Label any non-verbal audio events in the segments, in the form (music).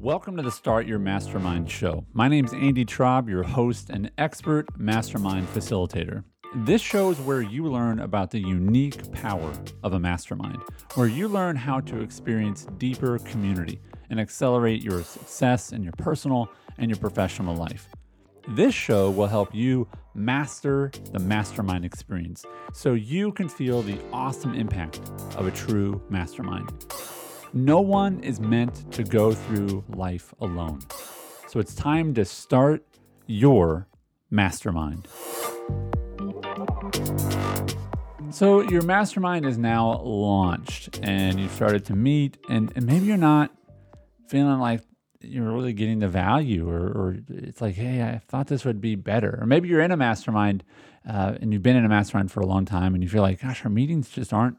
Welcome to the Start Your Mastermind show. My name is Andy Traub, your host and expert mastermind facilitator. This show is where you learn about the unique power of a mastermind, where you learn how to experience deeper community and accelerate your success in your personal and your professional life. This show will help you master the mastermind experience so you can feel the awesome impact of a true mastermind. No one is meant to go through life alone. So it's time to start your mastermind. So your mastermind is now launched and you've started to meet, and, and maybe you're not feeling like you're really getting the value, or, or it's like, hey, I thought this would be better. Or maybe you're in a mastermind uh, and you've been in a mastermind for a long time and you feel like, gosh, our meetings just aren't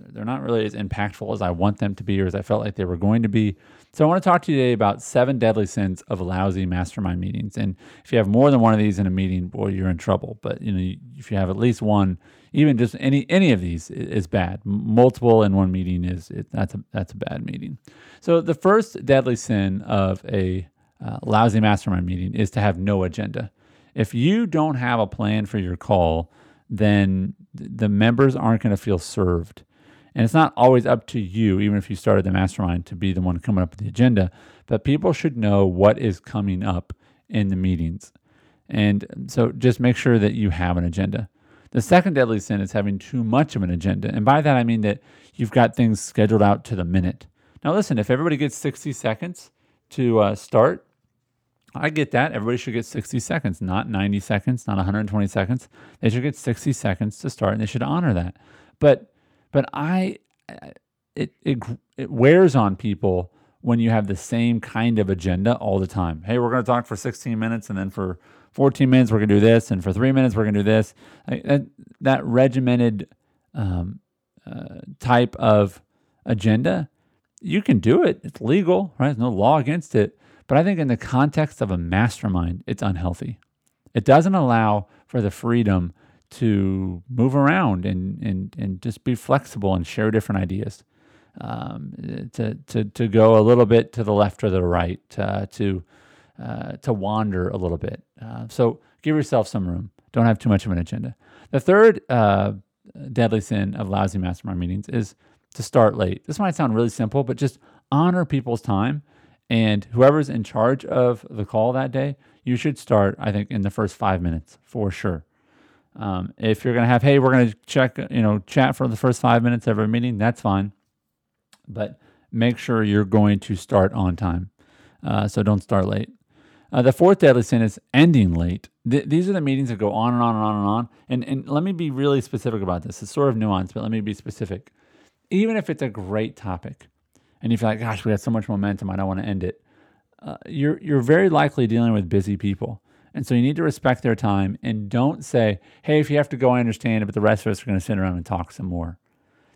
they're not really as impactful as I want them to be or as I felt like they were going to be. So I want to talk to you today about seven deadly sins of lousy mastermind meetings. And if you have more than one of these in a meeting, boy, you're in trouble. But you know, if you have at least one, even just any any of these is bad. Multiple in one meeting is it, that's a that's a bad meeting. So the first deadly sin of a uh, lousy mastermind meeting is to have no agenda. If you don't have a plan for your call, then the members aren't going to feel served. And it's not always up to you, even if you started the mastermind, to be the one coming up with the agenda, but people should know what is coming up in the meetings. And so just make sure that you have an agenda. The second deadly sin is having too much of an agenda. And by that, I mean that you've got things scheduled out to the minute. Now, listen, if everybody gets 60 seconds to uh, start, I get that. Everybody should get 60 seconds, not 90 seconds, not 120 seconds. They should get 60 seconds to start and they should honor that. But but I, it, it, it wears on people when you have the same kind of agenda all the time. Hey, we're going to talk for 16 minutes, and then for 14 minutes, we're going to do this, and for three minutes, we're going to do this. that, that regimented um, uh, type of agenda, you can do it. It's legal, right? There's no law against it. But I think in the context of a mastermind, it's unhealthy. It doesn't allow for the freedom to move around and, and, and just be flexible and share different ideas. Um, to, to, to go a little bit to the left or the right, uh, to, uh, to wander a little bit. Uh, so give yourself some room. Don't have too much of an agenda. The third uh, deadly sin of lousy mastermind meetings is to start late. This might sound really simple, but just honor people's time. And whoever's in charge of the call that day, you should start, I think, in the first five minutes for sure. Um, if you're going to have, hey, we're going to check, you know, chat for the first five minutes of our meeting, that's fine. But make sure you're going to start on time. Uh, so don't start late. Uh, the fourth deadly sin is ending late. Th- these are the meetings that go on and on and on and on. And, and let me be really specific about this. It's sort of nuanced, but let me be specific. Even if it's a great topic and you feel like, gosh, we have so much momentum, I don't want to end it, uh, you're, you're very likely dealing with busy people. And so you need to respect their time and don't say, hey, if you have to go, I understand it, but the rest of us are going to sit around and talk some more.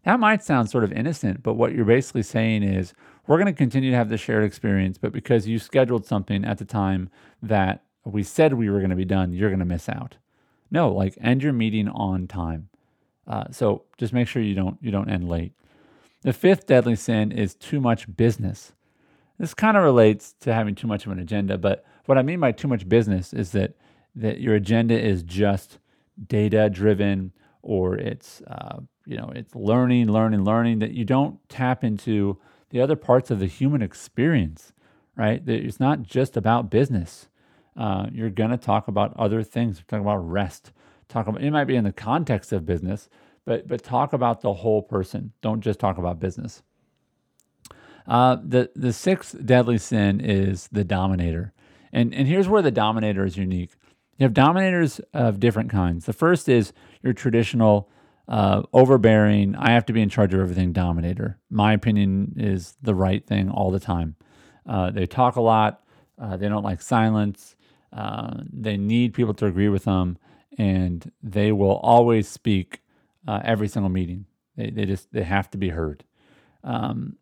That might sound sort of innocent, but what you're basically saying is, we're going to continue to have the shared experience, but because you scheduled something at the time that we said we were going to be done, you're going to miss out. No, like end your meeting on time. Uh, so just make sure you don't you don't end late. The fifth deadly sin is too much business. This kind of relates to having too much of an agenda, but what I mean by too much business is that that your agenda is just data driven or it's uh, you know it's learning, learning, learning. That you don't tap into the other parts of the human experience, right? That it's not just about business. Uh, you're gonna talk about other things. Talk about rest. Talk about it might be in the context of business, but but talk about the whole person. Don't just talk about business. Uh, the the sixth deadly sin is the dominator. And, and here's where the dominator is unique. You have dominators of different kinds. The first is your traditional uh, overbearing, I have to be in charge of everything dominator. My opinion is the right thing all the time. Uh, they talk a lot, uh, they don't like silence, uh, they need people to agree with them, and they will always speak uh, every single meeting. They, they just they have to be heard. Um,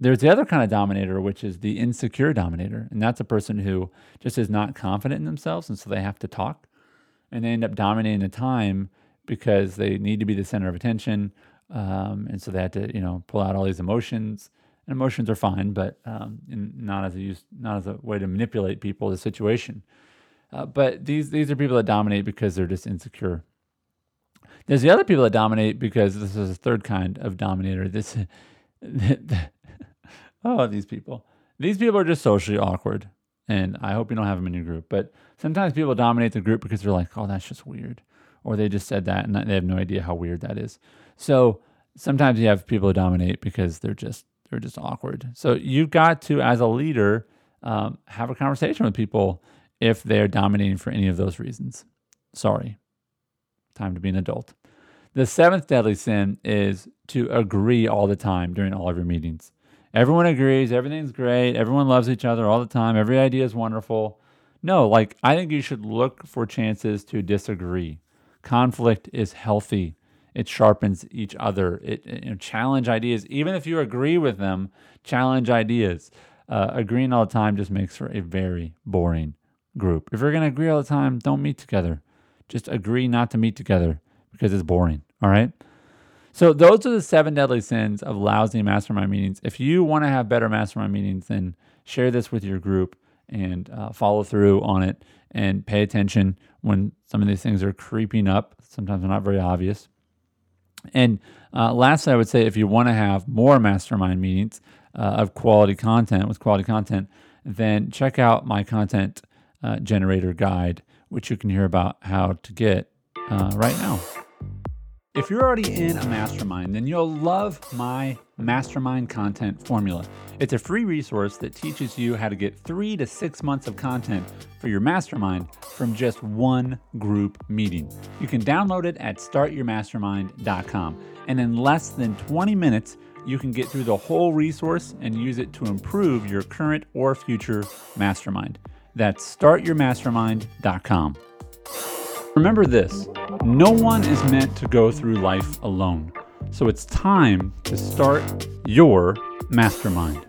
there's the other kind of dominator, which is the insecure dominator. And that's a person who just is not confident in themselves. And so they have to talk and they end up dominating the time because they need to be the center of attention. Um, and so they have to, you know, pull out all these emotions And emotions are fine, but um, not as a use, not as a way to manipulate people, the situation. Uh, but these these are people that dominate because they're just insecure. There's the other people that dominate because this is a third kind of dominator. This, (laughs) oh, these people. These people are just socially awkward, and I hope you don't have them in your group. But sometimes people dominate the group because they're like, "Oh, that's just weird," or they just said that and they have no idea how weird that is. So sometimes you have people who dominate because they're just they're just awkward. So you've got to, as a leader, um, have a conversation with people if they're dominating for any of those reasons. Sorry, time to be an adult. The seventh deadly sin is to agree all the time during all of your meetings. Everyone agrees, everything's great, everyone loves each other all the time, every idea is wonderful. No, like I think you should look for chances to disagree. Conflict is healthy it sharpens each other. It, it you know, challenge ideas, even if you agree with them. Challenge ideas. Uh, agreeing all the time just makes for a very boring group. If you're going to agree all the time, don't meet together. Just agree not to meet together because it's boring. All right. So those are the seven deadly sins of lousy mastermind meetings. If you want to have better mastermind meetings, then share this with your group and uh, follow through on it and pay attention when some of these things are creeping up. Sometimes they're not very obvious. And uh, lastly, I would say if you want to have more mastermind meetings uh, of quality content with quality content, then check out my content uh, generator guide, which you can hear about how to get uh, right now. If you're already in a mastermind, then you'll love my mastermind content formula. It's a free resource that teaches you how to get three to six months of content for your mastermind from just one group meeting. You can download it at startyourmastermind.com. And in less than 20 minutes, you can get through the whole resource and use it to improve your current or future mastermind. That's startyourmastermind.com. Remember this no one is meant to go through life alone. So it's time to start your mastermind.